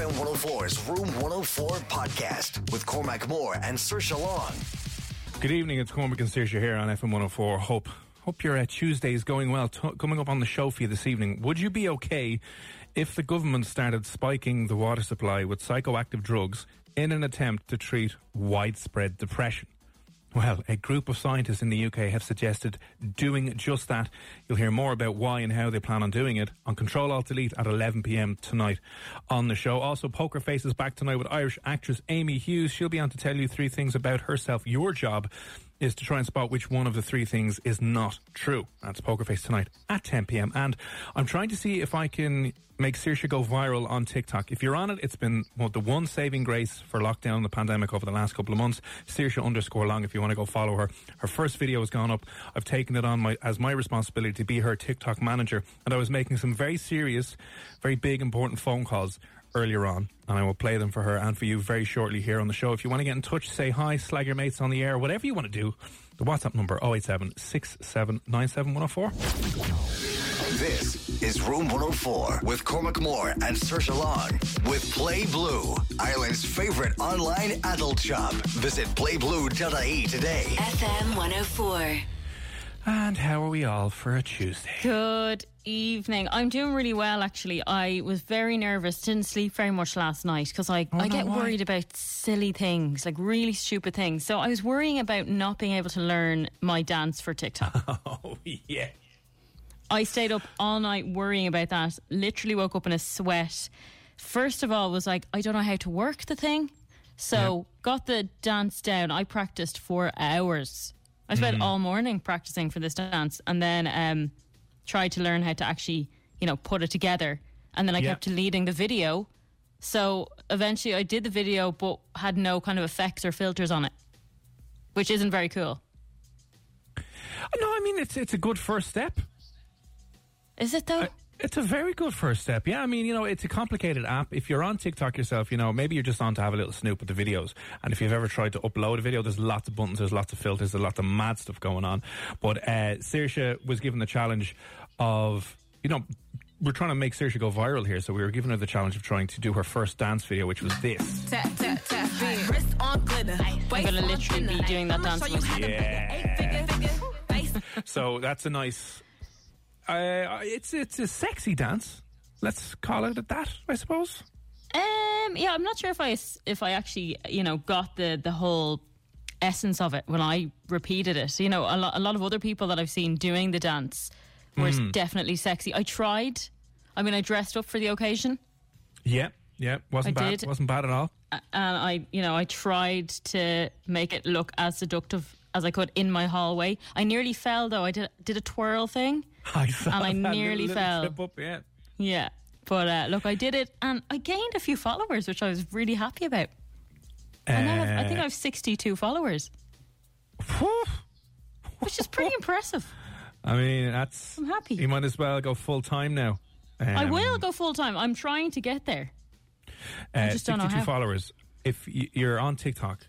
FM 104's Room 104 podcast with Cormac Moore and Saoirse Long. Good evening, it's Cormac and Saoirse here on FM 104. Hope hope your uh, Tuesday is going well. T- coming up on the show for you this evening, would you be okay if the government started spiking the water supply with psychoactive drugs in an attempt to treat widespread depression? Well, a group of scientists in the UK have suggested doing just that. You'll hear more about why and how they plan on doing it on Control Alt Delete at 11 pm tonight on the show. Also, Poker Face is back tonight with Irish actress Amy Hughes. She'll be on to tell you three things about herself. Your job is to try and spot which one of the three things is not true. That's Poker Face tonight at 10 p.m. And I'm trying to see if I can make Saoirse go viral on TikTok. If you're on it, it's been well, the one saving grace for lockdown the pandemic over the last couple of months. Saoirse underscore long if you want to go follow her. Her first video has gone up. I've taken it on my as my responsibility to be her TikTok manager. And I was making some very serious, very big, important phone calls earlier on, and I will play them for her and for you very shortly here on the show. If you want to get in touch, say hi, slag your mates on the air, whatever you want to do, the WhatsApp number 087 This is Room 104 with Cormac Moore and Saoirse Long with Play Blue, Ireland's favorite online adult shop. Visit playblue.ie today. FM 104. And how are we all for a Tuesday? Good evening. I'm doing really well, actually. I was very nervous, didn't sleep very much last night because I, Oh, I no, get why? worried about silly things, like really stupid things. So I was worrying about not being able to learn my dance for TikTok. Oh, yeah. I stayed up all night worrying about that. Literally woke up in a sweat. First of all, was like, I don't know how to work the thing. So got the dance down. I practiced for hours. I spent Mm. all morning practicing for this dance, and then um, tried to learn how to actually, you know, put it together. And then I Yeah. kept deleting the video. So eventually, I did the video, but had no kind of effects or filters on it, which isn't very cool. No, I mean, it's, it's a good first step. Is it though? It's a very good first step. Yeah, I mean, you know, it's a complicated app. If you're on TikTok yourself, you know, maybe you're just on to have a little snoop at the videos. And if you've ever tried to upload a video, there's lots of buttons, there's lots of filters, there's lots of mad stuff going on. But uh, Saoirse was given the challenge of, you know, we're trying to make Saoirse go viral here, so we were giving her the challenge of trying to do her first dance video, which was this. Tap, tap, tap, wrist on glitter. I'm gonna literally be doing that dance. Yeah. So that's a nice. Uh, it's it's a sexy dance. Let's call it that, I suppose. Um, yeah, I'm not sure if I if I actually you know got the the whole essence of it when I repeated it. You know, a lot a lot of other people that I've seen doing the dance were Hmm. definitely sexy. I tried. I mean, I dressed up for the occasion, Yeah, yeah, wasn't I bad. did. Wasn't bad at all. and I you know I tried to make it look as seductive as I could in my hallway. I nearly fell though. I did did a twirl thing. I saw And I nearly little fell. Up, yeah. Yeah. But uh, look, I did it, and I gained a few followers, which I was really happy about. I, have, I think I have 62 followers, which is pretty impressive. I mean, that's. I'm happy. You might as well go full time now. I Um, will go full time. I'm trying to get there. Uh, just don't know 62 how. followers. If you're on TikTok,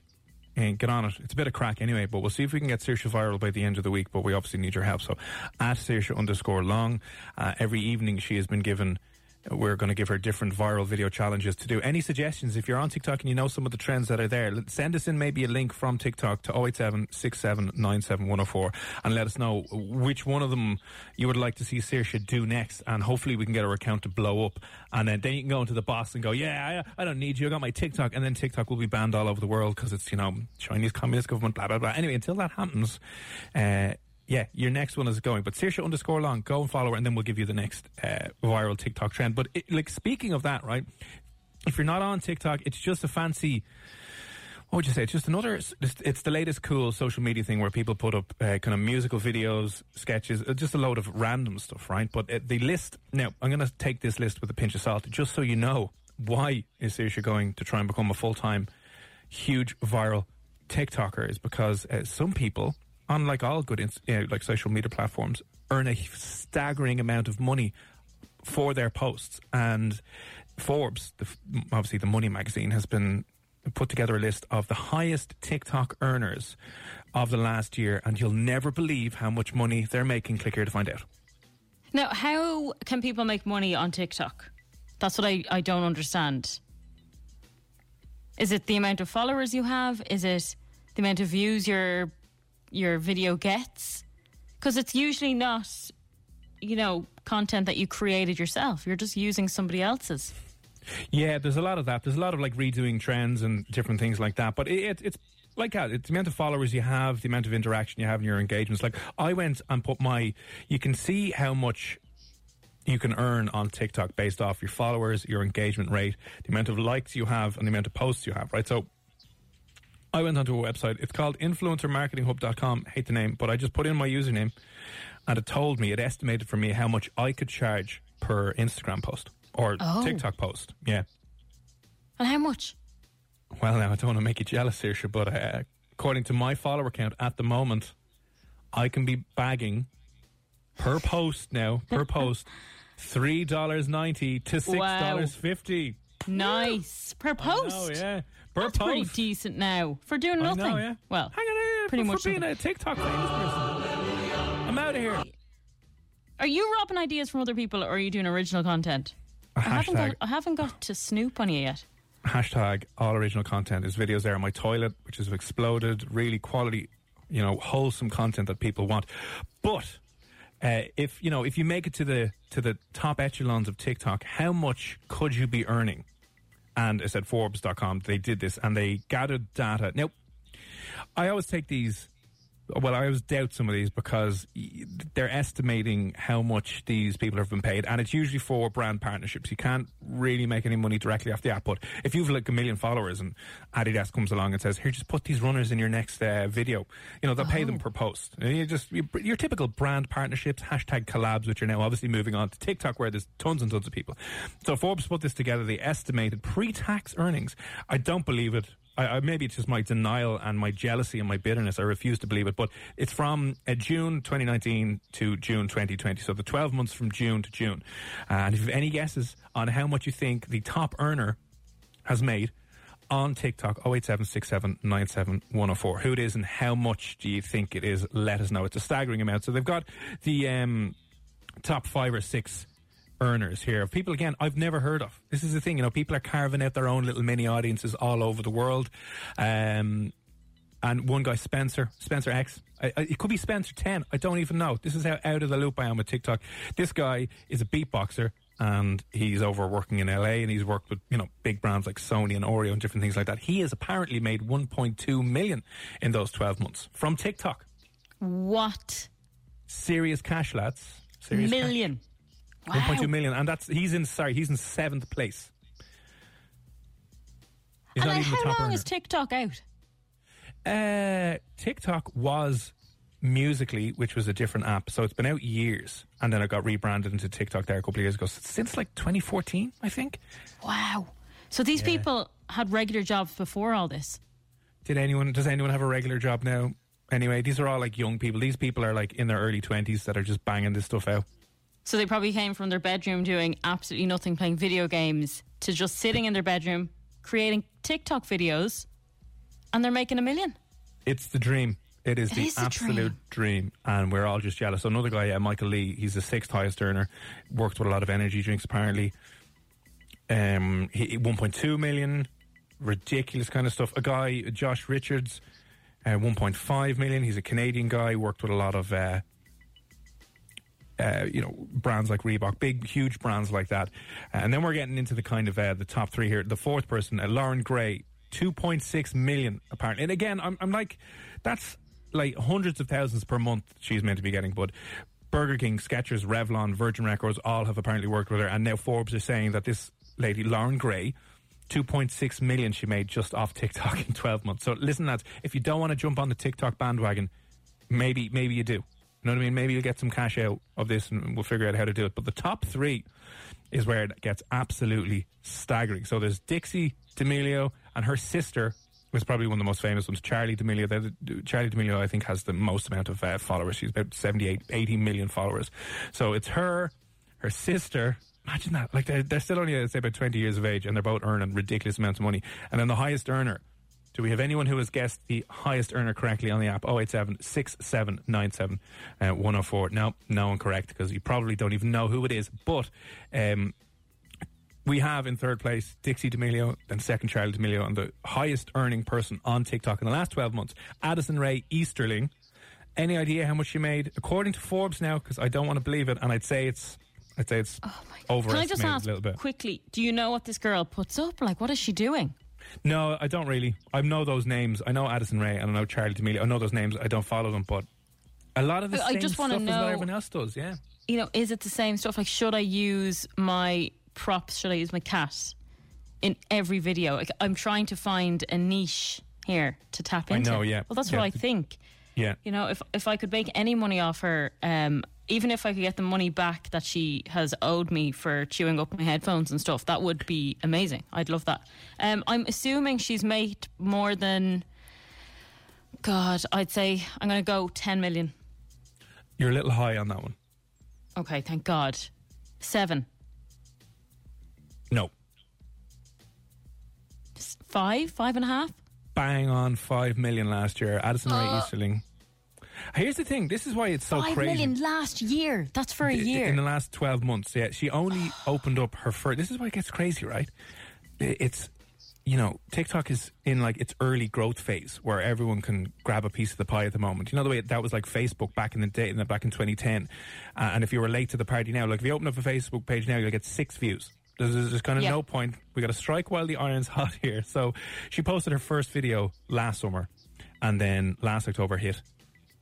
and get on it. It's a bit of crack anyway, but we'll see if we can get Saoirse viral by the end of the week. But we obviously need your help. So at Saoirse underscore long, uh, every evening she has been given we're going to give her different viral video challenges to do. Any suggestions? If you're on TikTok and you know some of the trends that are there, send us in maybe a link from TikTok to 087 and let us know which one of them you would like to see Saoirse do next. And hopefully we can get her account to blow up. And then, then you can go into the boss and go, yeah, I, I don't need you. I got my TikTok. And then TikTok will be banned all over the world because it's, you know, Chinese Communist government, blah, blah, blah. Anyway, until that happens, uh, yeah, your next one is going. But Saoirse underscore long, go and follow her, and then we'll give you the next uh, viral TikTok trend. But it, like speaking of that, right? If you're not on TikTok, it's just a fancy. What would you say? It's just another. It's, the latest cool social media thing where people put up uh, kind of musical videos, sketches, uh, just a load of random stuff, right? But uh, the list. Now, I'm going to take this list with a pinch of salt, just so you know why is Saoirse going to try and become a full time, huge viral TikToker is because uh, some people, unlike all good ins- uh, like social media platforms, earn a staggering amount of money for their posts. And Forbes, the, obviously the Money magazine, has been put together a list of the highest TikTok earners of the last year, and you'll never believe how much money they're making. Click here to find out. Now, how can people make money on TikTok? That's what I, I don't understand. Is it the amount of followers you have? Is it the amount of views your your video gets? Because it's usually not, you know, content that you created yourself. You're just using somebody else's. Yeah, there's a lot of that. There's a lot of like redoing trends and different things like that. But it, it, it's like that. It's the amount of followers you have, the amount of interaction you have in your engagements. Like I went and put my. You can see how much you can earn on TikTok based off your followers, your engagement rate, the amount of likes you have, and the amount of posts you have. Right. So I went onto a website. It's called influencermarketinghub.com. Hate the name, but I just put in my username and it told me, it estimated for me how much I could charge per Instagram post or Oh. TikTok post. Yeah. And how much? Well, now I don't want to make you jealous, Saoirse, but uh, according to my follower count at the moment, I can be bagging per post now, per post, $3.90 to $6.50. Nice. Per post. Oh, yeah. That's pretty decent now for doing nothing. know, yeah. Well, Hang on, pretty for, much for being nothing. a TikTok famous person. I'm out of here. Are you robbing ideas from other people or are you doing original content? I haven't, got, I haven't got to snoop on you yet. hashtag all original content. There's videos there on my toilet, which has exploded. Really quality, you know, wholesome content that people want. But uh, if you know, if you make it to the to the top echelons of TikTok, how much could you be earning? And it's at Forbes.com. They did this and they gathered data. Now, I always take these. Well, I always doubt some of these because they're estimating how much these people have been paid, and it's usually for brand partnerships. You can't really make any money directly off the app, but if you've like a million followers and Adidas comes along and says, "Here, just put these runners in your next uh, video," you know they'll pay them per post. And you just you, your typical brand partnerships, hashtag collabs, which are now obviously moving on to TikTok, where there's tons and tons of people. So Forbes put this together. They estimated pre-tax earnings. I don't believe it. I, I, maybe it's just my denial and my jealousy and my bitterness. I refuse to believe it. But it's from uh, June 2019 to June 2020. So the 12 months from June to June. Uh, and if you have any guesses on how much you think the top earner has made on TikTok, 08767971004, who it is and how much do you think it is, let us know. It's a staggering amount. So they've got the um, top five or six earners here of people again I've never heard of. This is the thing, you know, people are carving out their own little mini audiences all over the world. Um, and one guy, Spencer, Spencer X, I, I, it could be Spencer 10. I don't even know. This is how out of the loop I am with TikTok. This guy is a beatboxer and he's over working in LA and he's worked with, you know, big brands like Sony and Oreo and different things like that. He has apparently made 1.2 million in those 12 months from TikTok. What? Serious cash, lads. Serious cash. Wow. 1.2 million, and that's he's in. Sorry, he's in seventh place. He's and not like, even the how top long earner. is TikTok out? uh, TikTok was Musical.ly, which was a different app, so it's been out years, and then it got rebranded into TikTok there a couple of years ago. Since like 2014, I think. Wow. So these people had regular jobs before all this. Did anyone? Does anyone have a regular job now? Anyway, these are all like young people. These people are like in their early 20s that are just banging this stuff out. So they probably came from their bedroom doing absolutely nothing, playing video games, to just sitting in their bedroom creating TikTok videos, and they're making a million. It's the dream. It is It the is absolute dream. and we're all just jealous. Another guy, uh, Michael Le, he's the sixth highest earner. Worked with a lot of energy drinks, apparently. Um, he, 1.2 million, ridiculous kind of stuff. A guy, Josh Richards, uh, 1.5 million. He's a Canadian guy. Worked with a lot of. Uh, uh, you know, brands like Reebok, big, huge brands like that. And then we're getting into the kind of uh, the top three here. The fourth person, uh, Loren Gray, 2.6 million apparently. And again, I'm, I'm like, that's like hundreds of thousands per month she's meant to be getting. But Burger King, Skechers, Revlon, Virgin Records all have apparently worked with her. And now Forbes are saying that this lady, Loren Gray, 2.6 million she made just off TikTok in 12 months. So listen, lads, if you don't want to jump on the TikTok bandwagon, maybe maybe you do. You know what I mean? Maybe you'll get some cash out of this and we'll figure out how to do it. But the top three is where it gets absolutely staggering. So there's Dixie D'Amelio and her sister was probably one of the most famous ones, Charli D'Amelio. They're- Charli D'Amelio, I think, has the most amount of uh, followers. She's about 78, 80 million followers. So it's her, her sister. Imagine that. Like, they're, they're still only, I'd say, about 20 years of age, and they're both earning ridiculous amounts of money. And then the highest earner, do we have anyone who has guessed the highest earner correctly on the app? 087 6797 uh, 104. No, no one correct because you probably don't even know who it is. But um, we have in third place Dixie D'Amelio, then second Charli D'Amelio, and the highest earning person on TikTok in the last 12 months, Addison Rae Easterling. Any idea how much she made? According to Forbes now, because I don't want to believe it, and I'd say it's, I'd say it's oh Can I just ask a little bit. quickly? Do you know what this girl puts up? Like, what is she doing? No, I don't really. I know those names. I know Addison Rae and I know Charli D'Amelio. I know those names. I don't follow them, but a lot of the I- I same just stuff is know- what everyone else does. Yeah. You know, is it the same stuff? Like, should I use my props? Should I use my cat in every video? Like, I'm trying to find a niche here to tap I into. know, yeah. Well, that's Yeah. what I think. Yeah. You know, if if I could make any money off her, um, even if I could get the money back that she has owed me for chewing up my headphones and stuff, that would be amazing. I'd love that. Um, I'm assuming she's made more than. God, I'd say I'm going to go 10 million. You're a little high on that one. Okay, thank God. Seven. No. Five? Five and a half? Bang on 5 million last year. Addison Rae Easterling. Here's the thing. This is why it's so. Five crazy. million last year. That's for a I- year. In the last 12 months, yeah. She only opened up her first. This is why it gets crazy, right? It's, you know, TikTok is in like its early growth phase where everyone can grab a piece of the pie at the moment. You know, the way that was like Facebook back in the day, in the, back in 2010. Uh, and if you were late to the party now, like if you open up a Facebook page now, you'll get six views. There's, there's kind of Yeah. no point. We got to strike while the iron's hot here. So she posted her first video last summer and then last October hit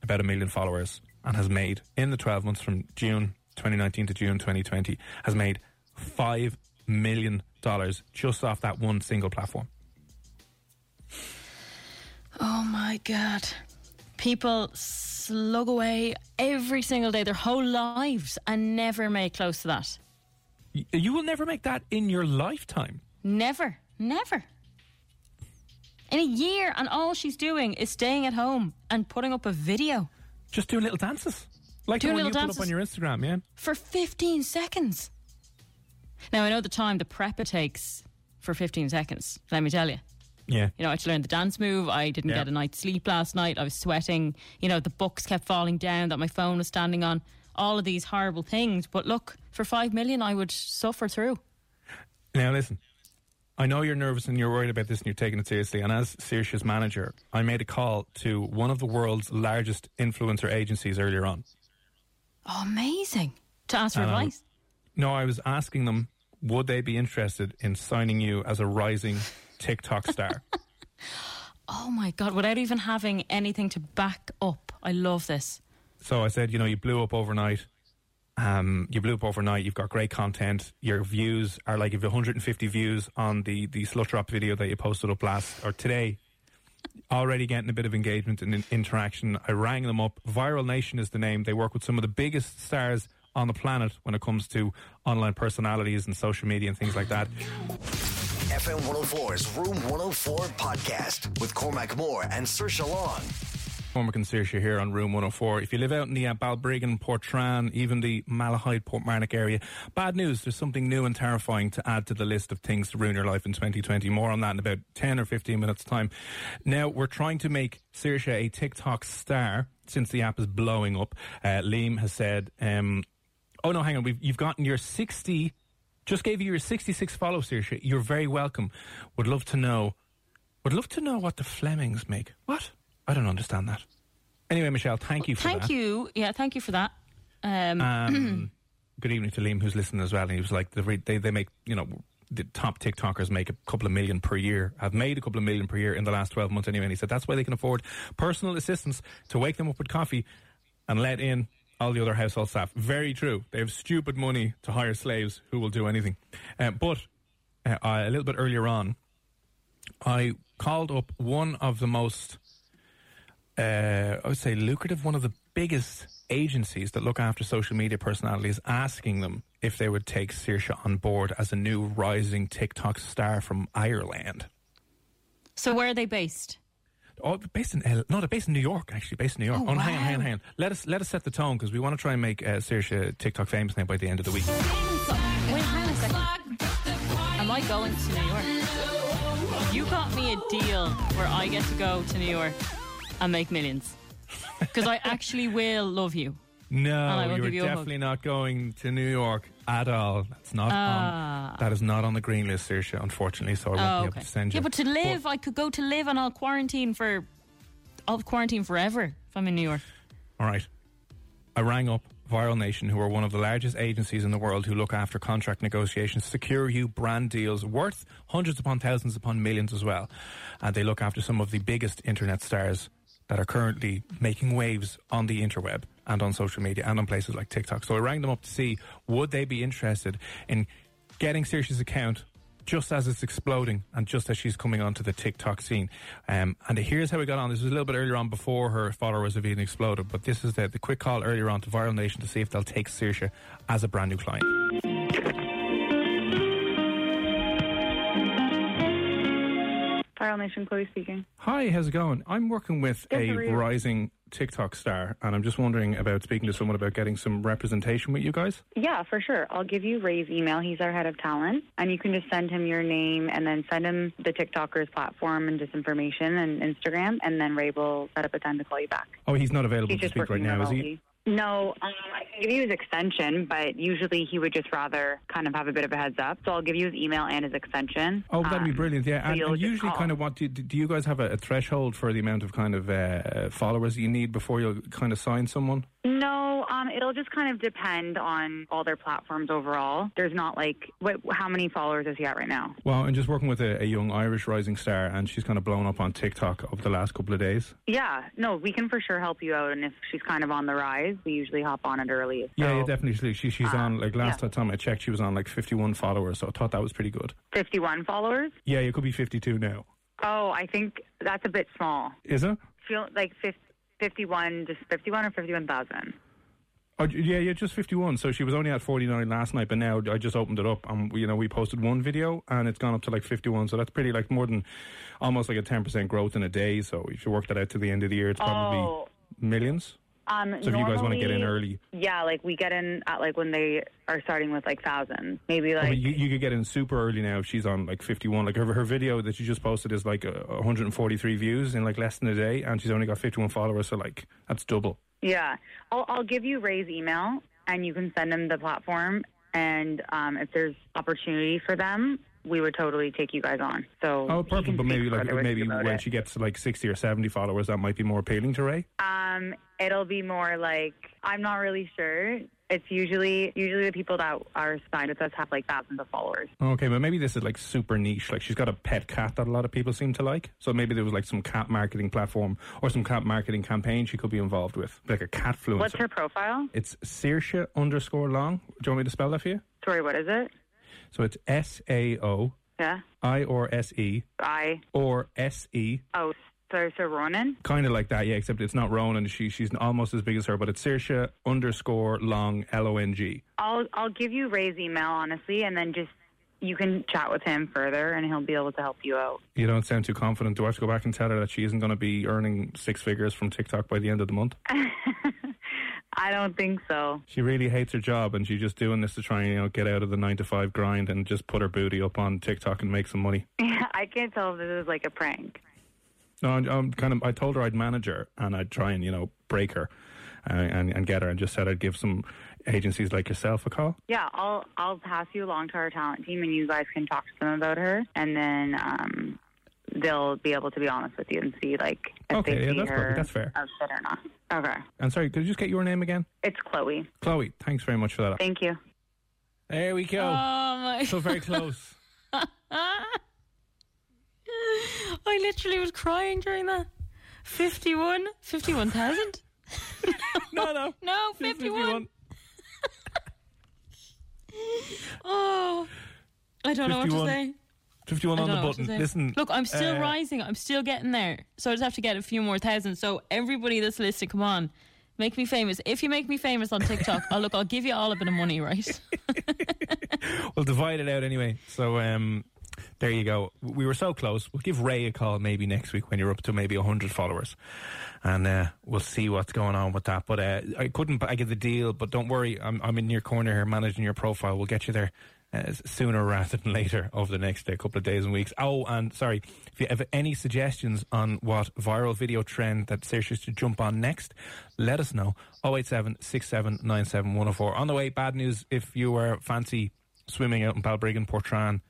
about a million followers and has made in the 12 months from June 2019 to June 2020 has made 5 million dollars just off that one single platform. Oh my God. People slug away every single day, their whole lives, and never make close to that. You will never make that in your lifetime. Never. Never. In a year, and all she's doing is staying at home and putting up a video Just doing little dances. Like Doing the one little you dances. put up on your Instagram, yeah? for 15 seconds. Now, I know the time the prep it takes for 15 seconds, let me tell you. Yeah. You know, I had to learn the dance move. I didn't Yeah. get a night's sleep last night. I was sweating. You know, the books kept falling down that my phone was standing on. All of these horrible things. But look, for five million, I would suffer through. Now listen, I know you're nervous and you're worried about this and you're taking it seriously. And as Saoirse's manager, I made a call to one of the world's largest influencer agencies earlier on. Oh, amazing. To ask for Um, advice. No, I was asking them would they be interested in signing you as a rising TikTok star. Oh my God, without even having anything to back up. I love this. so I said, you know, you blew up overnight. Um, you blew up overnight. You've got great content. Your views are like you've 150 views on the the slut drop video that you posted up last or today. Already getting a bit of engagement and interaction. I rang them up. Viral Nation is the name. They work with some of the biggest stars on the planet when it comes to online personalities and social media and things like that. FM 104's Room 104 podcast with Cormac Moore and Saoirse Long. And Saoirse here on Room 104. If you live out in the uh, Balbriggan, Portrane, even the Malahide, Portmarnock area, bad news. There's something new and terrifying to add to the list of things to ruin your life in 2020. More on that in about 10 or 15 minutes' time. Now, we're trying to make Saoirse a TikTok star since the app is blowing up. Uh, Liam has said, um, oh no, hang on, We've, you've gotten your 60, just gave you your 66 follow, Saoirse. You're very welcome. Would love to know, would love to know what the Flemings make. What? I don't understand that. Anyway, Michelle, thank you for Thank that. you. Yeah, thank you for that. Um, Um, good evening to Liam, who's listening as well. And he was like, they, they, they make, you know, the top TikTokers make a couple of million per year, have made a couple of million per year in the last 12 months anyway. And he said that's why they can afford personal assistants to wake them up with coffee and let in all the other household staff. Very true. They have stupid money to hire slaves who will do anything. Uh, but uh, a little bit earlier on, I called up one of the most I would say lucrative, one of the biggest agencies that look after social media personalities, asking them if they would take Saoirse on board as a new rising TikTok star from Ireland. so where are they based? Oh, based in L- no, they're based in New York. Actually, based in New York. Oh, hang on, hang on, wow. hang on. Let us let us set the tone because we want to try and make uh, Saoirse TikTok famous now by the end of the week. Wait, hang on a second. Am I going to New York? You got me a deal where I get to go to New York and make millions. Because I actually will love you. No, you're you definitely not going to New York at all. That's not Ah. on. That is not on the green list, Saoirse. Unfortunately, so I won't Oh, be okay. able to send you. Yeah, but to live, I could go to live and I'll quarantine for. I'll quarantine forever if I'm in New York. All right. I rang up Viral Nation, who are one of the largest agencies in the world who look after contract negotiations, secure you brand deals worth hundreds upon thousands upon millions as well. And they look after some of the biggest internet stars that are currently making waves on the interweb and on social media and on places like TikTok. So I rang them up to see would they be interested in getting Saoirse's account just as it's exploding and just as she's coming onto the TikTok scene. Um, and here's how we got on. This was a little bit earlier on before her followers have even exploded, but this is the, the quick call earlier on to Viral Nation to see if they'll take Saoirse as a brand new client. Chloe speaking. Hi, how's it going? I'm working with a rising TikTok star, and I'm just wondering about speaking to someone about getting some representation with you guys. Yeah, for sure. I'll give you Ray's email. He's our head of talent. And you can just send him your name and then send him the TikTokers platform and just information and Instagram. And then Ray will set up a time to call you back. Oh, he's not available He's to speak right now, is he? No, um, I can give you his extension, but usually he would just rather kind of have a bit of a heads up. So I'll give you his email and his extension. Oh, that'd be Um, brilliant. Yeah, and, you'll and usually, kind of, what do, do you guys have a, a threshold for the amount of kind of uh, followers you need before you'll kind of sign someone? No, um, it'll just kind of depend on all their platforms overall. There's not like what, how many followers is he at right now? Well, I'm just working with a, a young Irish rising star, and she's kind of blown up on TikTok over the last couple of days. Yeah, no, we can for sure help you out. And if she's kind of on the rise, we usually hop on it early. Yeah, So, yeah, definitely. She, she's uh, on like last yeah. time I checked, she was on like 51 followers, so I thought that was pretty good. 51 followers. Yeah, it could be 52 now. Oh, I think that's a bit small. Is it? Feel like fif- 51, just 51 or 51,000. Oh, yeah, yeah, just 51. So she was only at 49 last night, but now I just opened it up and, you know, we posted one video and it's gone up to like 51. So that's pretty, like, more than almost like a 10% growth in a day. So if you work that out to the end of the year, it's probably Oh. millions. Um, So if you guys want to get in early, Yeah, like we get in at like when they are starting with like thousands, maybe like. mean, you, you could get in super early now if she's on like 51. Like her, her video that she just posted is like uh, 143 views in like less than a day, and she's only got 51 followers. So like that's double. Yeah, I'll, I'll give you Ray's email, and you can send him the platform. And um, if there's opportunity for them, we would totally take you guys on. So Oh, perfect. But maybe like maybe when it. she gets to like 60 or 70 followers, that might be more appealing to Ray. Um, it'll be more like I'm not really sure. It's usually usually the people that are signed with us have like thousands of followers. Okay, but maybe this is like super niche. Like she's got a pet cat that a lot of people seem to like. So maybe there was like some cat marketing platform or some cat marketing campaign she could be involved with, like a cat fluencer. What's her profile? It's Saoirse underscore long. Do you want me to spell that for you? Sorry, what is it? So it's S A O Yeah, I or S E I or S E. oh Saoirse Ronan. Kind of like that, yeah. Except it's not Ronan. She she's almost as big as her, but it's Saoirse underscore long L O N G. I'll I'll give you Ray's email honestly, and then just you can chat with him further, and he'll be able to help you out. You don't sound too confident. Do I have to go back and tell her that she isn't going to be earning six figures from TikTok by the end of the month? I don't think so. She really hates her job and she's just doing this to try and, you know, get out of the nine to five grind and just put her booty up on TikTok and make some money. Yeah, I can't tell if this is like a prank. No, I'm, I'm kind of. I told her I'd manage her and I'd try and you know break her, uh, and and get her, and just said I'd give some agencies like yourself a call. Yeah, I'll I'll pass you along to our talent team, and you guys can talk to them about her, and then um, they'll be able to be honest with you and see like if Okay, they yeah, see that's her perfect. That's fair. a fit or not. Okay, And sorry, could you just get your name again? it's Chloe. Chloe. Thanks very much for that. Thank you. There we go. Oh my! so very close. I literally was crying during that. 51? 51,000? no, no. No, 51. Oh, I don't know what to say. 51 on the know what to button. Listen. Look, I'm still uh, rising. I'm still getting there. So I just have to get a few more thousand. So everybody that's listening, come on. Make me famous. If you make me famous on TikTok, I'll look, I'll give you all a bit of money, right? We'll divide it out anyway. So um, there you go. We were so close. We'll give Ray a call maybe next week when you're up to maybe 100 followers. And uh, we'll see what's going on with that. But uh, I couldn't bag the deal. But don't worry, I'm, I'm in your corner here managing your profile. We'll get you there uh, sooner rather than later over the next uh, couple of days and weeks. Oh, and sorry, if you have any suggestions on what viral video trend that Saoirse should jump on next, let us know. 087 On the way, bad news if you were fancy swimming out in Balbriggan, Portrane,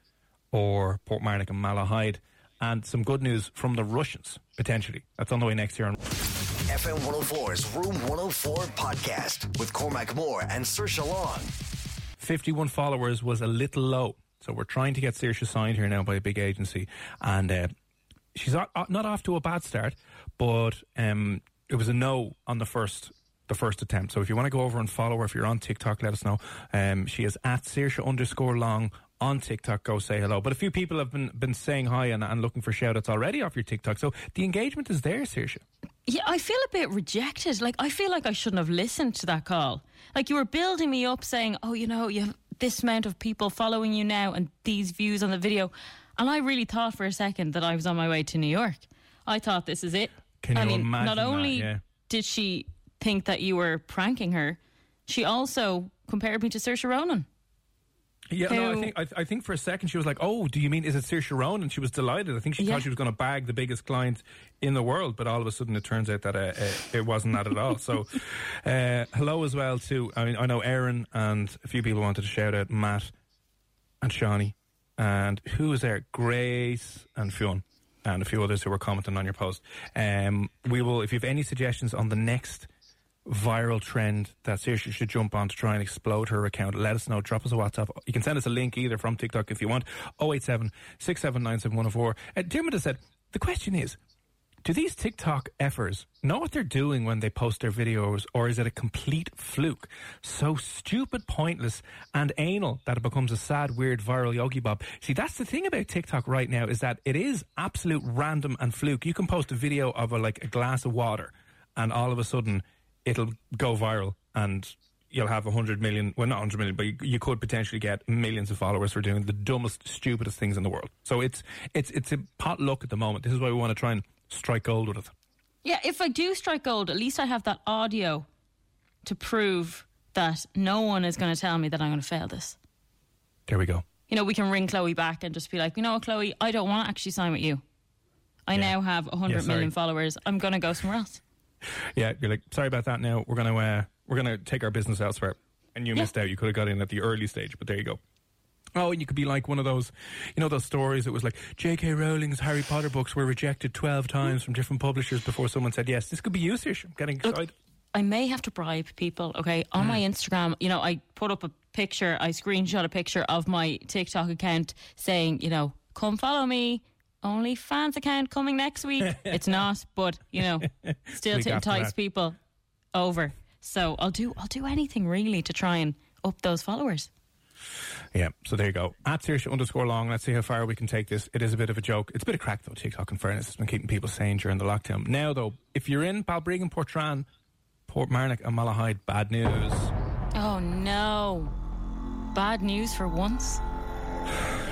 or Portmarnock and Malahide. And some good news from the Russians, potentially. That's on the way next year. FM 104's Room 104 podcast with Cormac Moore and Saoirse Long. 51 followers was a little low. So we're trying to get Saoirse signed here now by a big agency. And uh, she's not off to a bad start, but um, it was a no on the first the first attempt. So if you want to go over and follow her, if you're on TikTok, let us know. Um, she is at Saoirse underscore long on TikTok. Go say hello. But a few people have been been saying hi and, and looking for shout outs already off your TikTok. So the engagement is there, Saoirse. Yeah, I feel a bit rejected. Like I feel like I shouldn't have listened to that call. Like you were building me up, saying, "Oh, you know, you have this amount of people following you now, and these views on the video," and I really thought for a second that I was on my way to New York. I thought this is it. Can I you mean, imagine not that? only Yeah. did she think that you were pranking her, she also compared me to Saoirse Ronan. Yeah, no, I think I, I think for a second she was like, "Oh, do you mean is it Saoirse Ronan?" And she was delighted. I think she Yeah. thought she was going to bag the biggest client in the world, but all of a sudden it turns out that uh, uh, it wasn't that at all. So, uh, hello as well to I mean I know Aaron and a few people wanted to shout out Matt and Shawnee and who was there? Grace and Fionn and a few others who were commenting on your post. Um, we will if you have any suggestions on the next viral trend that Saoirse should jump on to try and explode her account, let us know. Drop us a WhatsApp. You can send us a link either from TikTok if you want. 087 6797104. Uh, Dermot has said, the question is, do these TikTok effers know what they're doing when they post their videos, or is it a complete fluke? So stupid, pointless, and anal that it becomes a sad, weird viral yogi bob. See, that's the thing about TikTok right now is that it is absolute random and fluke. You can post a video of a, like a glass of water, and all of a sudden it'll go viral, and you'll have a hundred million. Well, not hundred million, but you, you could potentially get millions of followers for doing the dumbest, stupidest things in the world. So it's it's it's a pot luck at the moment. This is why we want to try and strike gold with it. Yeah, if I do strike gold, at least I have that audio to prove that no one is going to tell me that I'm going to fail this. There we go. You know, we can ring Chloe back and just be like, you know what, Chloe, I don't want to actually sign with you. I Yeah. now have 100 Yeah, million followers. I'm going to go somewhere else. Yeah, you're like, sorry about that. Now we're gonna uh, we're gonna take our business elsewhere, and you Yeah. missed out. You could have got in at the early stage, but there you go. Oh, and you could be like one of those, you know, those stories. It was like J.K. Rowling's Harry Potter books were rejected twelve times from different publishers before someone said yes. This could be you, Sish. I'm getting Look, excited. I may have to bribe people, okay? On my Hmm. Instagram, you know, I put up a picture, I screenshot a picture of my TikTok account saying, you know, come follow me. Only fans account coming next week. it's not, but you know, still to entice people over. So I'll do I'll do anything really to try and up those followers. Yeah, so there you go. At Saoirse underscore long. Let's see how far we can take this. It is a bit of a joke. It's a bit of crack though. TikTok, in fairness, it's been keeping people sane during the lockdown. Now though, if you're in Balbriggan, Portrane, Portmarnock, and Malahide, bad news. Oh no. Bad news for once.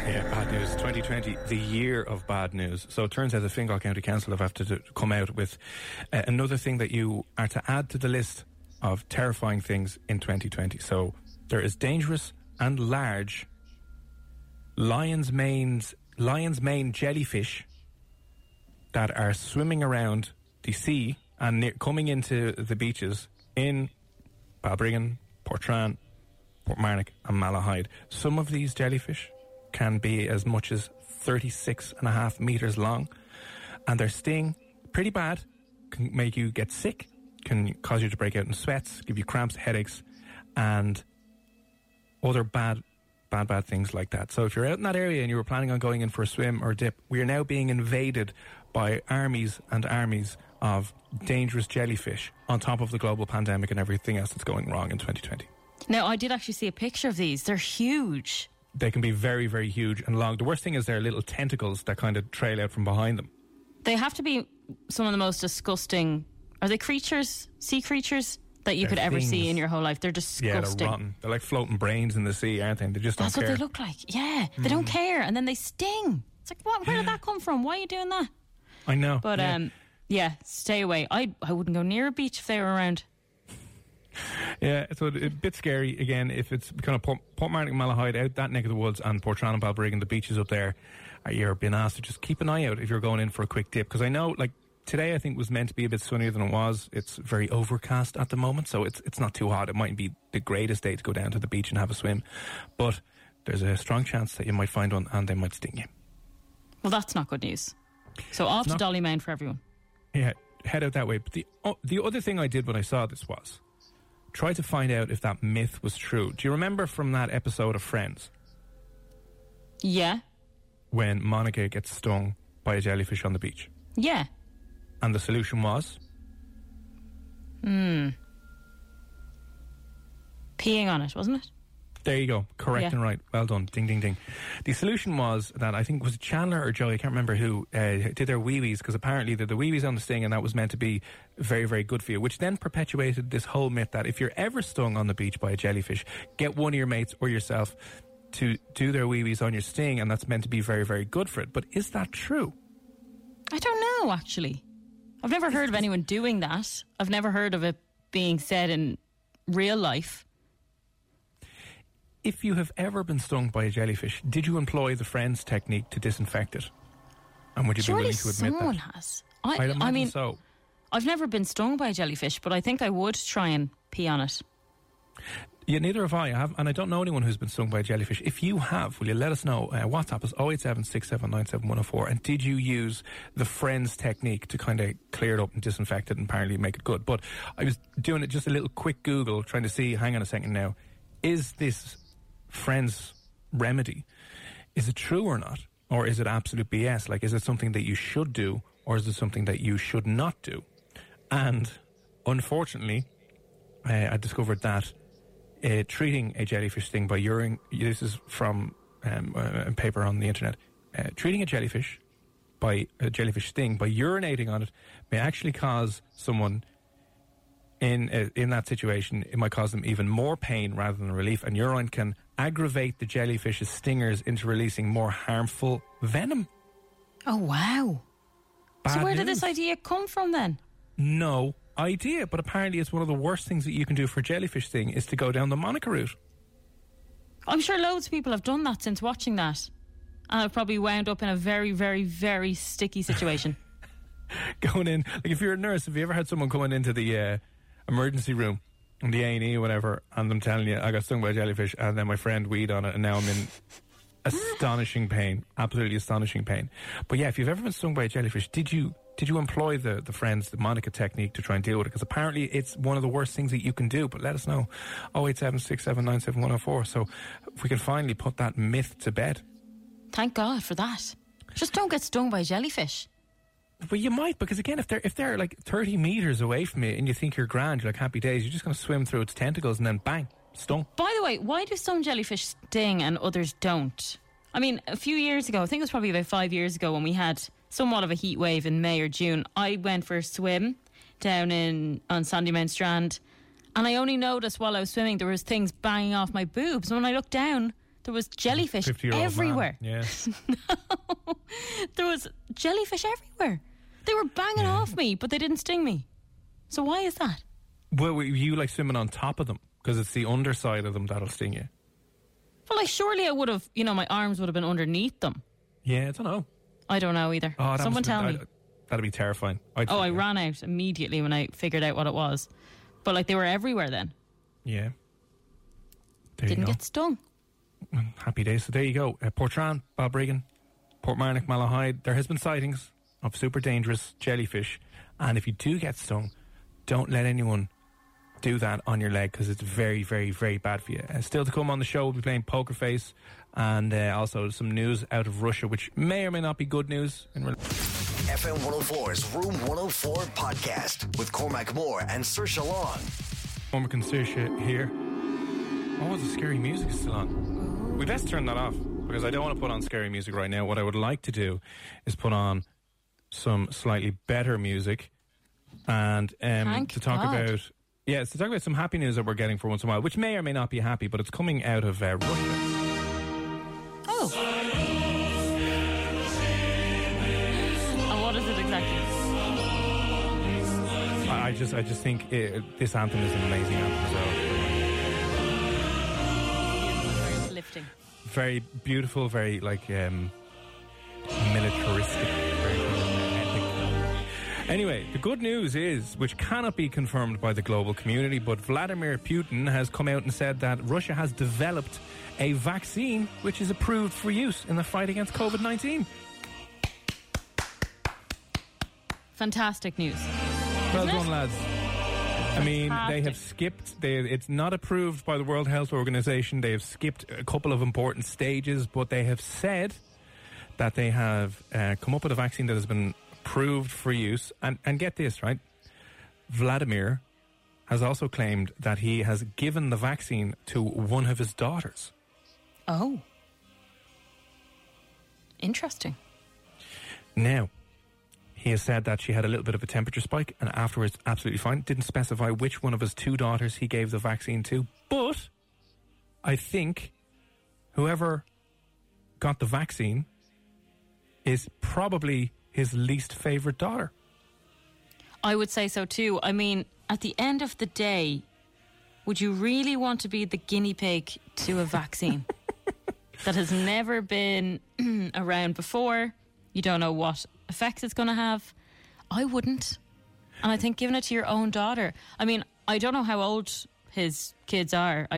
Yeah, bad news. 2020, the year of bad news. So it turns out the Fingal County Council have had to come out with uh, another thing that you are to add to the list of terrifying things in 2020. So there is dangerous and large lion's manes, lion's mane jellyfish that are swimming around the sea and near, coming into the beaches in Balbriggan, Portrane, Portmarnock, and Malahide. Some of these jellyfish can be as much as 36 and a half meters long, and their sting, pretty bad, can make you get sick, can cause you to break out in sweats, give you cramps, headaches, and other bad, bad, bad things like that. So if you're out in that area and you were planning on going in for a swim or a dip, we are now being invaded by armies and armies of dangerous jellyfish on top of the global pandemic and everything else that's going wrong in 2020. Now, I did actually see a picture of these. They're huge. They can be very, very huge and long. The worst thing is their little tentacles that kind of trail out from behind them. They have to be some of the most disgusting. Are they creatures, sea creatures, that you They're could ever see in your whole life? They're disgusting. Yeah, they're rotten. They're like floating brains in the sea, aren't they? They just That's don't what care. they look like. Yeah, they don't care, and then they sting. It's like, what? Where did that come from? Why are you doing that? I know. But yeah. um, yeah, stay away. I I wouldn't go near a beach if they were around. Yeah, so a bit scary again if it's kind of Port, Portmarnock, Malahide, out that neck of the woods, and Portrane and Balbriggan, the beaches up there. You're being asked to just keep an eye out if you're going in for a quick dip because I know, like today, I think was meant to be a bit sunnier than it was. It's very overcast at the moment, so it's it's not too hot. It mightn't be the greatest day to go down to the beach and have a swim, but there's a strong chance that you might find one and they might sting you. Well, that's not good news. So off to Dollymount for everyone. Yeah, head out that way. But the oh, the other thing I did when I saw this was try to find out if that myth was true. Do you remember from that episode of Friends Yeah, when Monica gets stung by a jellyfish on the beach? yeah. And the solution was Hmm. Peeing on it, wasn't it? There you go, correct Yeah. and right. Well done, ding ding ding. The solution was that I think it was Chandler or Joey, I can't remember who, uh, did their wee wees because apparently the, the wee wees on the sting and that was meant to be very very good for you, which then perpetuated this whole myth that if you're ever stung on the beach by a jellyfish, get one of your mates or yourself to do their wee wees on your sting, and that's meant to be very very good for it. But is that true? I don't know, actually. I've never heard of anyone doing that. I've never heard of it being said in real life. If you have ever been stung by a jellyfish, did you employ the friends technique to disinfect it? And would you be willing to admit someone that? has. I'd I, imagine I mean, so. I've never been stung by a jellyfish, but I think I would try and pee on it. Yeah, neither have I. I have, and I don't know anyone who's been stung by a jellyfish. If you have, will you let us know? Uh, WhatsApp is 087 And did you use the friends technique to kind of clear it up and disinfect it and apparently make it good? But I was doing it just a little quick Google, trying to see, hang on a second now, is this friends remedy, is it true or not? Or is it absolute BS? Like, is it something that you should do or is it something that you should not do? And unfortunately, uh, I discovered that uh, treating a jellyfish sting by urine. This is from um, a paper on the internet. Uh, treating a jellyfish by a jellyfish sting by urinating on it may actually cause someone in uh, in that situation. It might cause them even more pain rather than relief, and urine can aggravate the jellyfish's stingers into releasing more harmful venom. Oh, wow. so Bad where did this idea come from then? No idea, but apparently it's one of the worst things that you can do for a jellyfish sting is to go down the Monica route. I'm sure loads of people have done that since watching that. And I've probably wound up in a very, very, very sticky situation. going in. Like if you're a nurse, have you ever had someone coming into the uh, emergency room the A and E whatever, and I'm telling you I got stung by a jellyfish, and then my friend weed on it, and now I'm in astonishing pain, absolutely astonishing pain. But yeah, if you've ever been stung by a jellyfish, did you did you employ the the friends the Monica technique to try and deal with it? Because apparently it's one of the worst things that you can do. But let us know. Oh eight seven six seven nine seven one zero four. So if we can finally put that myth to bed. Thank God for that. Just don't get stung by jellyfish. But you might because again, if they're if they're like thirty meters away from you and you think you're grand, you're like happy days. You're just going to swim through its tentacles and then bang, stung. By the way, why do some jellyfish sting and others don't? I mean, a few years ago, I think it was probably about five years ago when we had somewhat of a heat wave in May or June. I went for a swim down in on Sandymount Strand, and I only noticed while I was swimming there was things banging off my boobs. And when I looked down, There was jellyfish 50-year-old man. everywhere. Yeah. There was jellyfish everywhere. They were banging off me, but they didn't sting me. So why is that? Well, were you like swimming on top of them? Because it's the underside of them that'll sting you. Well, like surely I would have, you know, my arms would have been underneath them. Yeah, I don't know. I don't know either. Oh, Someone tell been- me. That'd be terrifying. I'd Oh, I ran out immediately when I figured out what it was. But like they were everywhere then. Yeah. There Didn't get stung. Happy days. So there you go. Uh, Portrane, Balbriggan, Portmarnock, Malahide. There has been sightings of super dangerous jellyfish, and if you do get stung, don't let anyone do that on your leg because it's very, very, very bad for you. Uh, still to come on the show, we'll be playing Poker Face, and uh, also some news out of Russia, which may or may not be good news. In rel- FM 104's Room 104 podcast with Cormac Moore and Saoirse Long. Cormac and Saoirse here. Oh, the scary music is still on. We best turn that off because I don't want to put on scary music right now. What I would like to do is put on some slightly better music and um, to talk God. about yes, to talk about some happy news that we're getting for once in a while, which may or may not be happy, but it's coming out of uh, Russia. Oh. And what is it exactly? I, I just, I just think it, this anthem is an amazing anthem. So Lifting. very beautiful, very like um, militaristic, very. Anyway, the good news is, which cannot be confirmed by the global community, but Vladimir Putin has come out and said that Russia has developed a vaccine which is approved for use in the fight against COVID 19. Fantastic news. Well done, lads. I mean, they have skipped. They, it's not approved by the World Health Organization. They have skipped a couple of important stages, but they have said that they have uh, come up with a vaccine that has been approved for use. And, and get this, right? Vladimir has also claimed that he has given the vaccine to one of his daughters. Oh. Interesting. Now, he has said that she had a little bit of a temperature spike and afterwards absolutely fine. Didn't specify which one of his two daughters he gave the vaccine to, but I think whoever got the vaccine is probably his least favorite daughter. I would say so too. I mean, at the end of the day, would you really want to be the guinea pig to a vaccine that has never been around before? You don't know what effects it's going to have. I wouldn't. And I think giving it to your own daughter. I mean, I don't know how old his kids are. I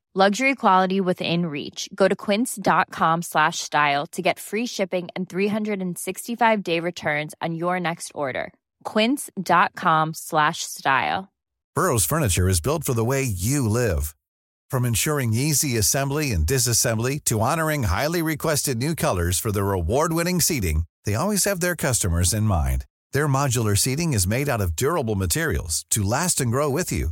Luxury quality within reach. Go to quince.com slash style to get free shipping and 365 day returns on your next order. Quince.com slash style. Burrow's furniture is built for the way you live. From ensuring easy assembly and disassembly to honoring highly requested new colors for their award-winning seating, they always have their customers in mind. Their modular seating is made out of durable materials to last and grow with you.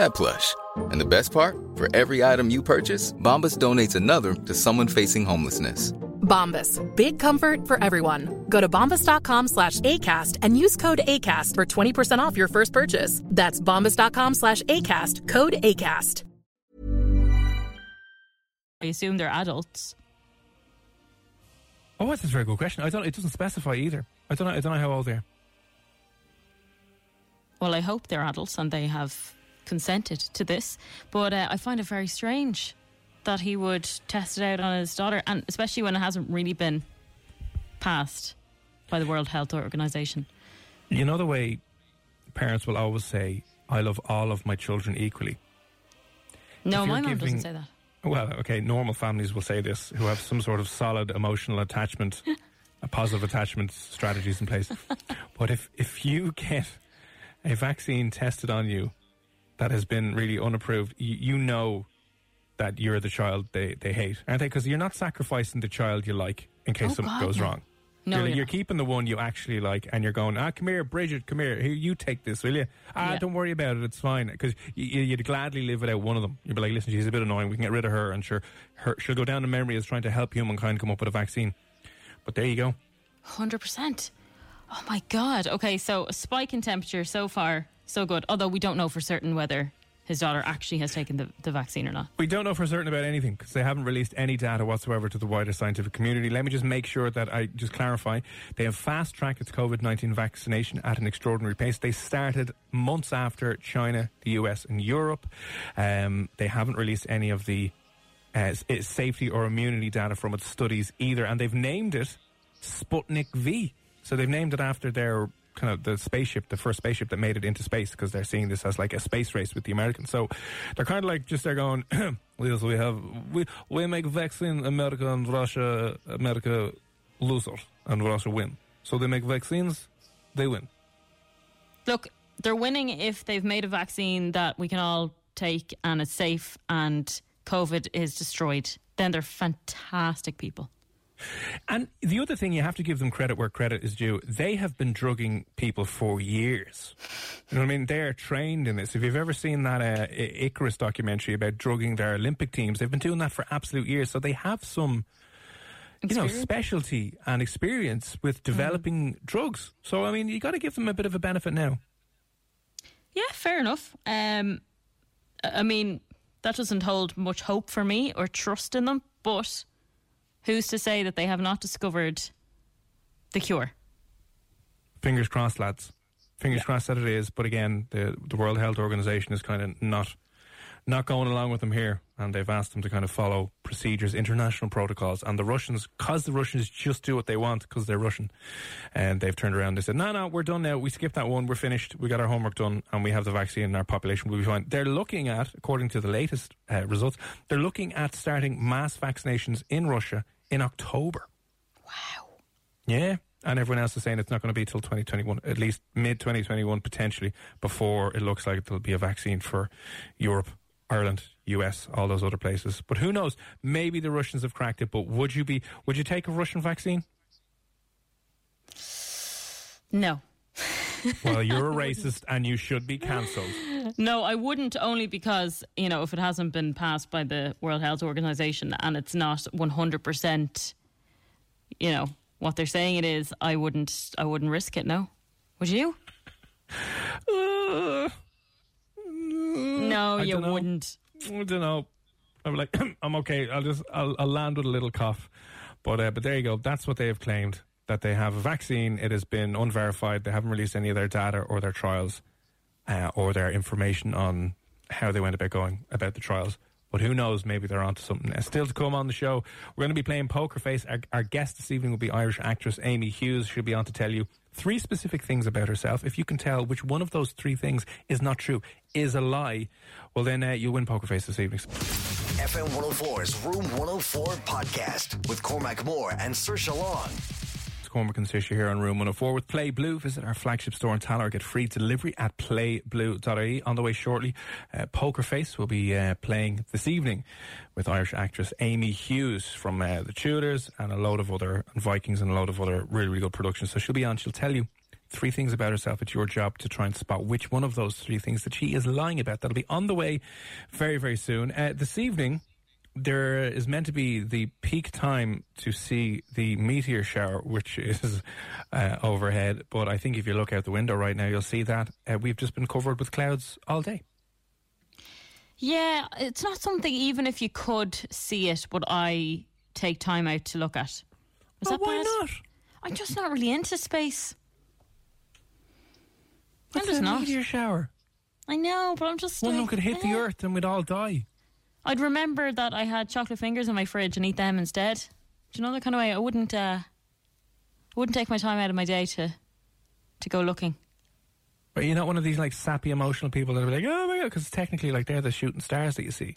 that plush. And the best part? For every item you purchase, Bombas donates another to someone facing homelessness. Bombas. Big comfort for everyone. Go to bombas.com slash ACAST and use code ACAST for 20% off your first purchase. That's bombas.com slash ACAST. Code ACAST. I assume they're adults. Oh, that's a very good question. I don't. It doesn't specify either. I don't know. I don't know how old they're. Well, I hope they're adults and they have consented to this. But uh, I find it very strange that he would test it out on his daughter, and especially when it hasn't really been passed. by the World Health Organization. You know the way parents will always say, "I love all of my children equally." No, my mum giving- doesn't say that. Well, okay, normal families will say this who have some sort of solid emotional attachment, a positive attachment strategies in place. but if if you get a vaccine tested on you that has been really unapproved, you, you know that you're the child they, they hate, aren't they? Because you're not sacrificing the child you like in case Oh, something God, goes no. wrong. No, you're, you're you're keeping the one you actually like, and you're going, ah, come here, Bridget, come here, here, you take this, will you? Ah, Yeah. don't worry about it, it's fine. Because you, you'd gladly live without one of them. You'd be like, listen, she's a bit annoying, we can get rid of her, and sure, her, she'll go down in memory as trying to help humankind come up with a vaccine. But there you go. Hundred percent. Oh my god. Okay, so a spike in temperature so far, so good. Although we don't know for certain whether his daughter actually has taken the, the vaccine or not. We don't know for certain about anything because they haven't released any data whatsoever to the wider scientific community. Let me just make sure that I just clarify. They have fast tracked its COVID 19 vaccination at an extraordinary pace. They started months after China, the US, and Europe. Um, they haven't released any of the uh, its safety or immunity data from its studies either, and they've named it Sputnik V. So they've named it after their kind of the spaceship, the first spaceship that made it into space, because they're seeing this as like a space race with the Americans. So they're kind of like just they're going, yes, we have we we make vaccine, America and Russia, America loser and Russia win. So they make vaccines, they win. Look, they're winning if they've made a vaccine that we can all take and it's safe and COVID is destroyed. Then they're fantastic people. And the other thing, you have to give them credit where credit is due. They have been drugging people for years. You know what I mean? They're trained in this. If you've ever seen that uh, Icarus documentary about drugging their Olympic teams, they've been doing that for absolute years. So they have some, you know, specialty and experience with developing drugs. So, I mean, you got to give them a bit of a benefit now. Yeah, fair enough. Um, I mean, that doesn't hold much hope for me or trust in them, but who's to say that they have not discovered the cure? Fingers crossed, lads. Fingers crossed that it is. But again, the the World Health Organization is kind of not not going along with them here, and they've asked them to kind of follow procedures, international protocols. And the Russians, because the Russians just do what they want because they're Russian, and they've turned around. They said, "No, no, we're done now. We skipped that one. We're finished. We got our homework done, and we have the vaccine, and our population will be fine." They're looking at, according to the latest uh, results, they're looking at starting mass vaccinations in Russia in October. Wow. Yeah. And everyone else is saying it's not going to be till 2021, at least mid 2021 potentially, before it looks like there'll be a vaccine for Europe, Ireland, US, all those other places. But who knows? Maybe the Russians have cracked it. But would you be? Would you take a Russian vaccine? No. Well, you're a racist and you should be cancelled. No, I wouldn't only because, you know, if it hasn't been passed by the World Health Organization and it's not 100%, you know, what they're saying it is, I wouldn't I wouldn't risk it, no. Would you? Uh, No, I you dunno. wouldn't. I don't know. I'm like, I'm okay. I'll just, I'll, I'll land with a little cough. But, uh, but there you go. That's what they have claimed that they have a vaccine. It has been unverified. They haven't released any of their data or their trials, uh, or their information on how they went about going about the trials. But who knows? Maybe they're onto something. Uh, still to come on the show, we're going to be playing Poker Face. Our, our guest this evening will be Irish actress Amy Hughes. She'll be on to tell you three specific things about herself. If you can tell which one of those three things is not true, is a lie, well then uh, you'll win Poker Face this evening. FM 104's Room 104 podcast with Cormac Moore and Saoirse Long. Cormac and here on Room 104 with Play Blue. Visit our flagship store in Tallaght. Get free delivery at playblue.ie. On the way shortly, uh, Poker Face will be uh, playing this evening with Irish actress Amy Hughes from uh, The Tudors and a load of other, and Vikings and a load of other really, really good productions. So she'll be on. She'll tell you three things about herself. It's your job to try and spot which one of those three things that she is lying about. That'll be on the way very, very soon. Uh, this evening, there is meant to be the peak time to see the meteor shower, which is uh, overhead. But I think if you look out the window right now, you'll see that uh, we've just been covered with clouds all day. Yeah, it's not something even if you could see it, would I take time out to look at. Is that why bad? not? I'm just not really into space. What's I'm just a not. meteor shower? I know, but I'm just One of them like, could hit the eh. earth and we'd all die. I'd remember that I had chocolate fingers in my fridge and eat them instead. Do you know the kind of way I wouldn't? Uh, wouldn't take my time out of my day to to go looking. But you're not one of these like sappy emotional people that are like, oh my god, because technically, like they're the shooting stars that you see.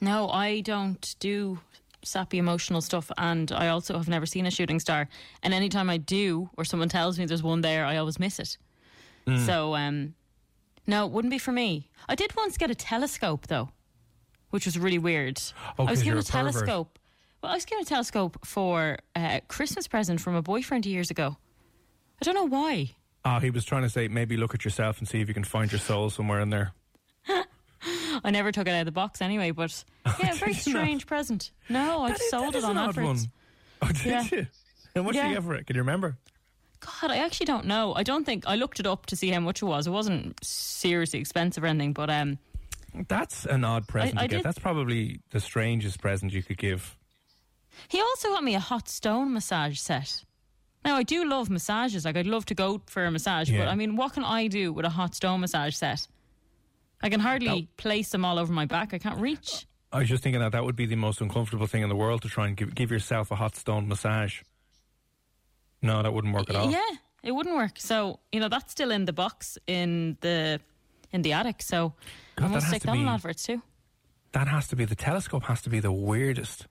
No, I don't do sappy emotional stuff, and I also have never seen a shooting star. And anytime I do, or someone tells me there's one there, I always miss it. Mm. So, um, no, it wouldn't be for me. I did once get a telescope though, which was really weird. Oh, I was given a a telescope. Well, I was given a telescope for a Christmas present from a boyfriend years ago. I don't know why. Oh, he was trying to say maybe look at yourself and see if you can find your soul somewhere in there. I never took it out of the box anyway, but yeah, a very you not? strange present. No, I sold it on an odd adverts. one. Oh, did Yeah. you? How much did you get for it? Can you remember? God, I actually don't know. I don't think I looked it up to see how much it was. It wasn't seriously expensive or anything, but um, That's an odd present I to get. did- That's probably the strangest present you could give. he also got me a hot stone massage set. Now I do love massages. Like I'd love to go for a massage, Yeah. but I mean, what can I do with a hot stone massage set? I can hardly place them all over my back. I can't reach. I was just thinking that that would be the most uncomfortable thing in the world to try and give, give yourself a hot stone massage. No, that wouldn't work at all. Yeah, it wouldn't work. So you know that's still in the box in the in the attic. So God, I that must has stick to that on be- adverts too. That has to be the telescope. Has to be the weirdest.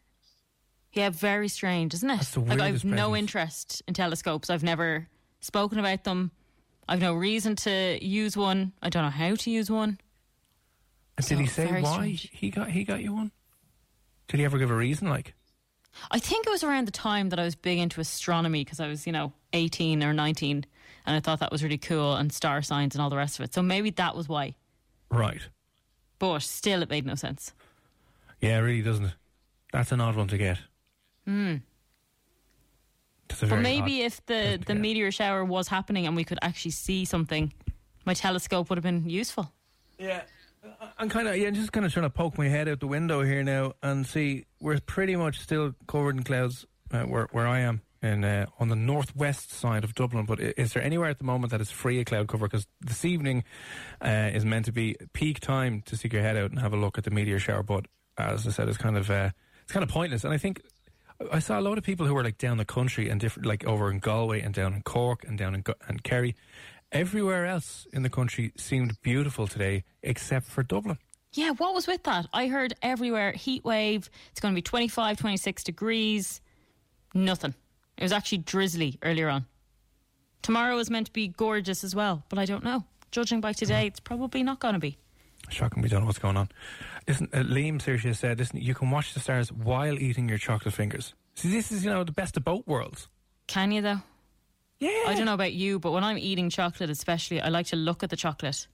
Yeah, very strange, isn't it? That's the like I've weirdest no interest in telescopes. I've never spoken about them. I've no reason to use one. I don't know how to use one. And did he say why strange. he got he got you one? Did he ever give a reason? Like, I think it was around the time that I was big into astronomy because I was, you know, 18 or 19 and I thought that was really cool and star signs and all the rest of it. So maybe that was why. right? But still, it made no sense. Yeah, it really doesn't. it? That's an odd one to get. Hmm. But maybe if the, the meteor shower was happening and we could actually see something, my telescope would have been useful. Yeah. I'm kind of yeah, just kind of trying to poke my head out the window here now and see we're pretty much still covered in clouds uh, where where I am in uh, on the northwest side of Dublin. But is there anywhere at the moment that is free of cloud cover? Because this evening uh, is meant to be peak time to stick your head out and have a look at the meteor shower. But as I said, it's kind of uh, it's kind of pointless. And I think I saw a lot of people who were like down the country and different, like over in Galway and down in Cork and down in Go- and Kerry. Everywhere else in the country seemed beautiful today, except for Dublin. Yeah, what was with that? I heard everywhere heat wave. It's going to be 25, 26 degrees. Nothing. It was actually drizzly earlier on. Tomorrow is meant to be gorgeous as well, but I don't know. Judging by today, it's probably not going to be. Shocking, we don't know what's going on. Listen, uh, Liam seriously said, listen, you can watch the stars while eating your chocolate fingers. See, this is, you know, the best of both worlds. Can you though? Yeah. I don't know about you, but when I'm eating chocolate, especially, I like to look at the chocolate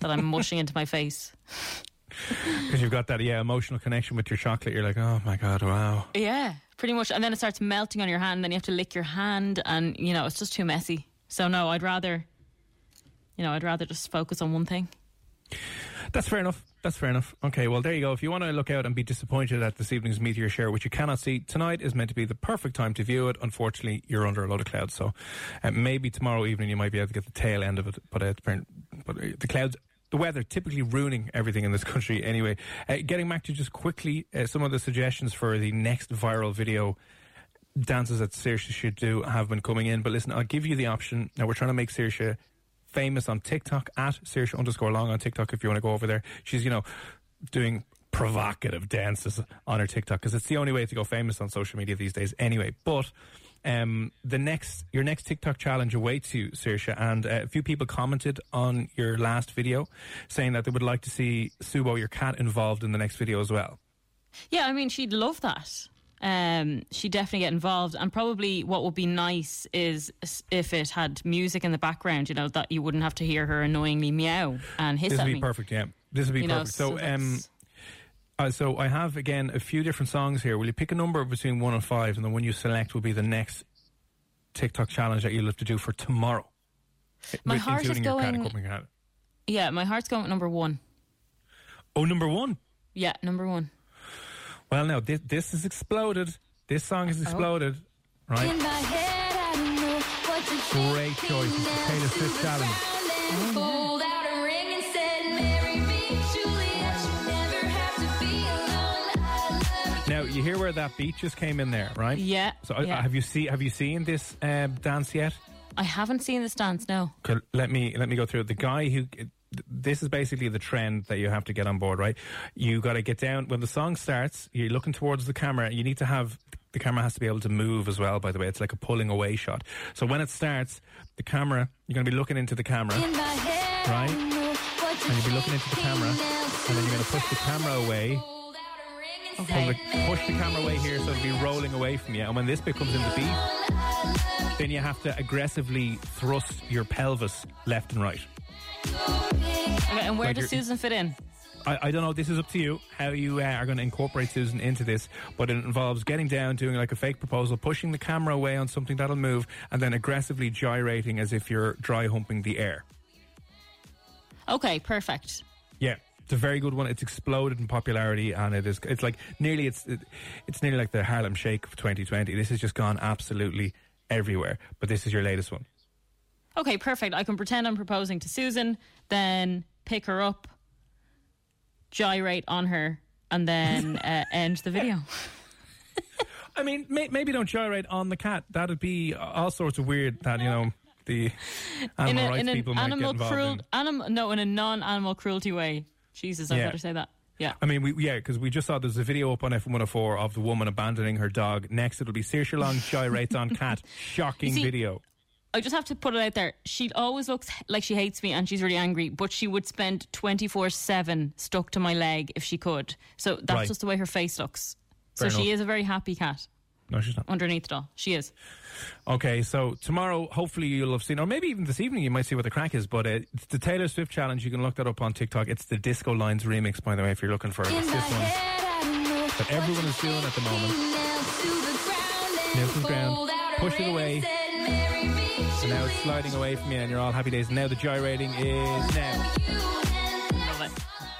that I'm mushing into my face. Because you've got that, yeah, emotional connection with your chocolate. You're like, oh my God, wow. Yeah, pretty much. And then it starts melting on your hand, then you have to lick your hand, and you know, it's just too messy. So, no, I'd rather, you know, I'd rather just focus on one thing. That's fair enough. That's fair enough. Okay, well, there you go. If you want to look out and be disappointed at this evening's meteor shower, which you cannot see, tonight is meant to be the perfect time to view it. Unfortunately, you're under a lot of clouds, so uh, maybe tomorrow evening you might be able to get the tail end of it. But, uh, but uh, the clouds, the weather, typically ruining everything in this country anyway. Uh, getting back to just quickly uh, some of the suggestions for the next viral video dances that Saoirse should do have been coming in. But listen, I'll give you the option. Now, we're trying to make Saoirse famous on TikTok, at Saoirse underscore long on TikTok if you want to go over there. She's, you know, doing provocative dances on her TikTok because it's the only way to go famous on social media these days anyway. But um, the next, your next TikTok challenge awaits you, Saoirse. And uh, a few people commented on your last video saying that they would like to see Subo, your cat, involved in the next video as well. Yeah, I mean, she'd love that. Um, she'd definitely get involved. And probably what would be nice is if it had music in the background, you know, that you wouldn't have to hear her annoyingly meow and hiss This at would be me. perfect, yeah. This would be You know, perfect. so, so um, uh, so I have again a few different songs here. Will you pick a number between one and five, and the one you select will be the next TikTok challenge that you'll have to do for tomorrow. My with- heart is including your cat going- accompanying. Yeah, my heart's going with number one. Oh, number one. Yeah, number one. Well, now this, this has exploded. This song Oh. has exploded. Right. Great choice. It's the Taylor Swift challenge. Hear where that beat just came in there, right? Yeah, So uh, yeah. have you see have you seen this uh, dance yet? I haven't seen this dance. No. Okay, let me let me go through it. the guy who this is basically the trend that you have to get on board right you got to get down when the song starts you're looking towards the camera you need to have the camera has to be able to move as well by the way it's like a pulling away shot so when it starts the camera you're going to be looking into the camera right and you'll be looking into the camera and then you're going to push the camera away The, push the camera away here so it'll be rolling away from you and when this bit comes in the beat then you have to aggressively thrust your pelvis left and right Okay, and where Like does Susan fit in? I, I don't know. This is up to you how you uh, are going to incorporate Susan into this, but it involves getting down, doing like a fake proposal, pushing the camera away on something that'll move, and then aggressively gyrating as if you're dry humping the air. Okay, perfect. Yeah, it's a very good one. It's exploded in popularity, and it is. It's like nearly. It's it, it's nearly like the Harlem Shake of 2020. This has just gone absolutely everywhere. But this is your latest one. Okay, perfect. I can pretend I'm proposing to Susan, then pick her up, gyrate on her, and then uh, end the video. I mean, may, maybe don't gyrate on the cat. That'd be all sorts of weird. That you know the animal in a, rights in people might get involved cruel, in. animal, no, in a non-animal cruelty way. Jesus, I Yeah. better say that. Yeah. I mean, we, yeah, because we just saw there's a video up on F104 of the woman abandoning her dog. Next, it'll be Saoirse Long gyrates on cat. Shocking see- video. I just have to put it out there. She always looks like she hates me and she's really angry, but she would spend 24 7 stuck to my leg if she could. So that's Right. just the way her face looks. So Fair she is a very happy cat No, she's not. underneath it all. She is. Okay, so tomorrow, hopefully, you'll have seen, or maybe even this evening, you might see what the crack is. But uh, it's the Taylor Swift challenge. You can look that up on TikTok. It's the Disco Lines remix, by the way, if you're looking for it. It's this one that everyone is doing at the moment. Nails to the ground. Push it away. And now it's sliding away from you, and you're all happy days. Now the gyrating is now.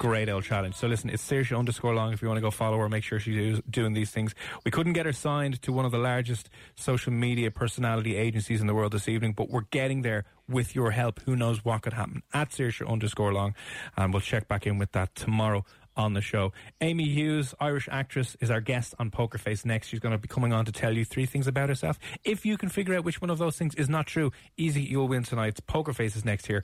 Great old challenge. So listen, it's Saoirse underscore long if you want to go follow her, make sure she's doing these things. We couldn't get her signed to one of the largest social media personality agencies in the world this evening, but we're getting there with your help. Who knows what could happen? At Saoirse underscore long. And we'll check back in with that tomorrow on the show. Amy Hughes, Irish actress, is our guest on Poker Face next. She's going to be coming on to tell you three things about herself. If you can figure out which one of those things is not true, easy, you'll win tonight. Poker Face is next here